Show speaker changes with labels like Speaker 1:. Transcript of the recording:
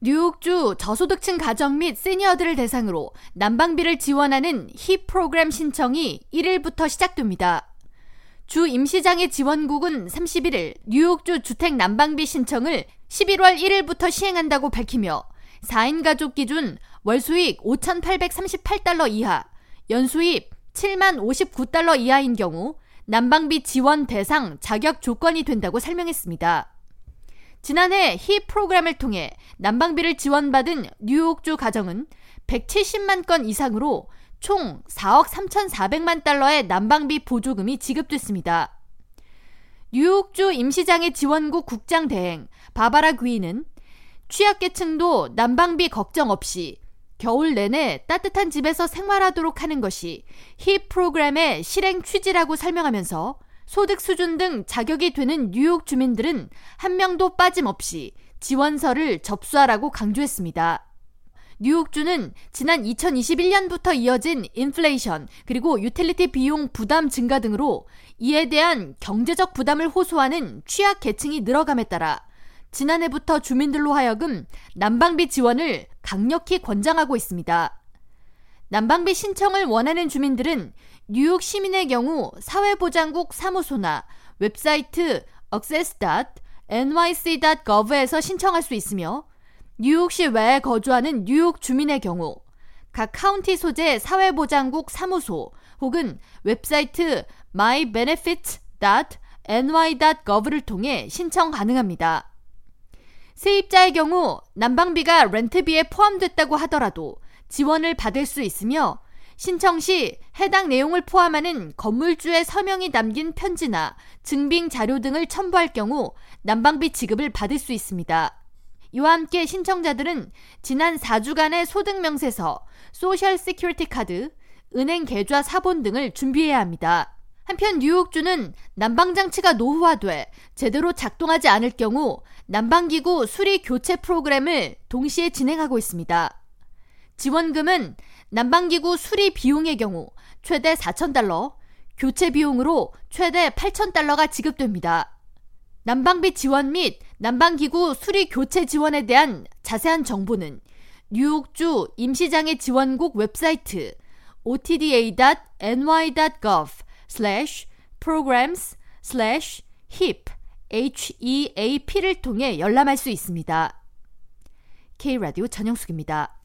Speaker 1: 뉴욕주 저소득층 가정 및 시니어들을 대상으로 난방비를 지원하는 힙 프로그램 신청이 1일부터 시작됩니다. 주 임시장애 지원국은 31일 뉴욕주 주택 난방비 신청을 11월 1일부터 시행한다고 밝히며 4인 가족 기준 월 수익 5,838달러 이하, 연수입 7만 59달러 이하인 경우 난방비 지원 대상 자격 조건이 된다고 설명했습니다. 지난해 힙 프로그램을 통해 난방비를 지원받은 뉴욕주 가정은 170만 건 이상으로 총 4억 3,400만 달러의 난방비 보조금이 지급됐습니다. 뉴욕주 임시장애 지원국 국장 대행 바바라 귀는 취약계층도 난방비 걱정 없이 겨울 내내 따뜻한 집에서 생활하도록 하는 것이 힙 프로그램의 실행 취지라고 설명하면서 소득 수준 등 자격이 되는 뉴욕 주민들은 한 명도 빠짐없이 지원서를 접수하라고 강조했습니다. 뉴욕주는 지난 2021년부터 이어진 인플레이션 그리고 유틸리티 비용 부담 증가 등으로 이에 대한 경제적 부담을 호소하는 취약 계층이 늘어감에 따라 지난해부터 주민들로 하여금 난방비 지원을 강력히 권장하고 있습니다. 난방비 신청을 원하는 주민들은 뉴욕 시민의 경우 사회보장국 사무소나 웹사이트 access.nyc.gov에서 신청할 수 있으며 뉴욕시 외에 거주하는 뉴욕 주민의 경우 각 카운티 소재 사회보장국 사무소 혹은 웹사이트 mybenefits.ny.gov를 통해 신청 가능합니다. 세입자의 경우 난방비가 렌트비에 포함됐다고 하더라도 지원을 받을 수 있으며 신청 시 해당 내용을 포함하는 건물주의 서명이 담긴 편지나 증빙 자료 등을 첨부할 경우 난방비 지급을 받을 수 있습니다. 이와 함께 신청자들은 지난 4주간의 소득 명세서, Social Security 카드, 은행 계좌 사본 등을 준비해야 합니다. 한편 뉴욕주는 난방장치가 노후화돼 제대로 작동하지 않을 경우 난방기구 수리 교체 프로그램을 동시에 진행하고 있습니다. 지원금은 난방기구 수리 비용의 경우 최대 4,000달러, 교체 비용으로 최대 8,000달러가 지급됩니다. 난방비 지원 및 난방기구 수리 교체 지원에 대한 자세한 정보는 뉴욕주 임시장애 지원국 웹사이트 otda.ny.gov slash programs slash hip HEAP를 통해 열람할 수 있습니다. K라디오 전영숙입니다.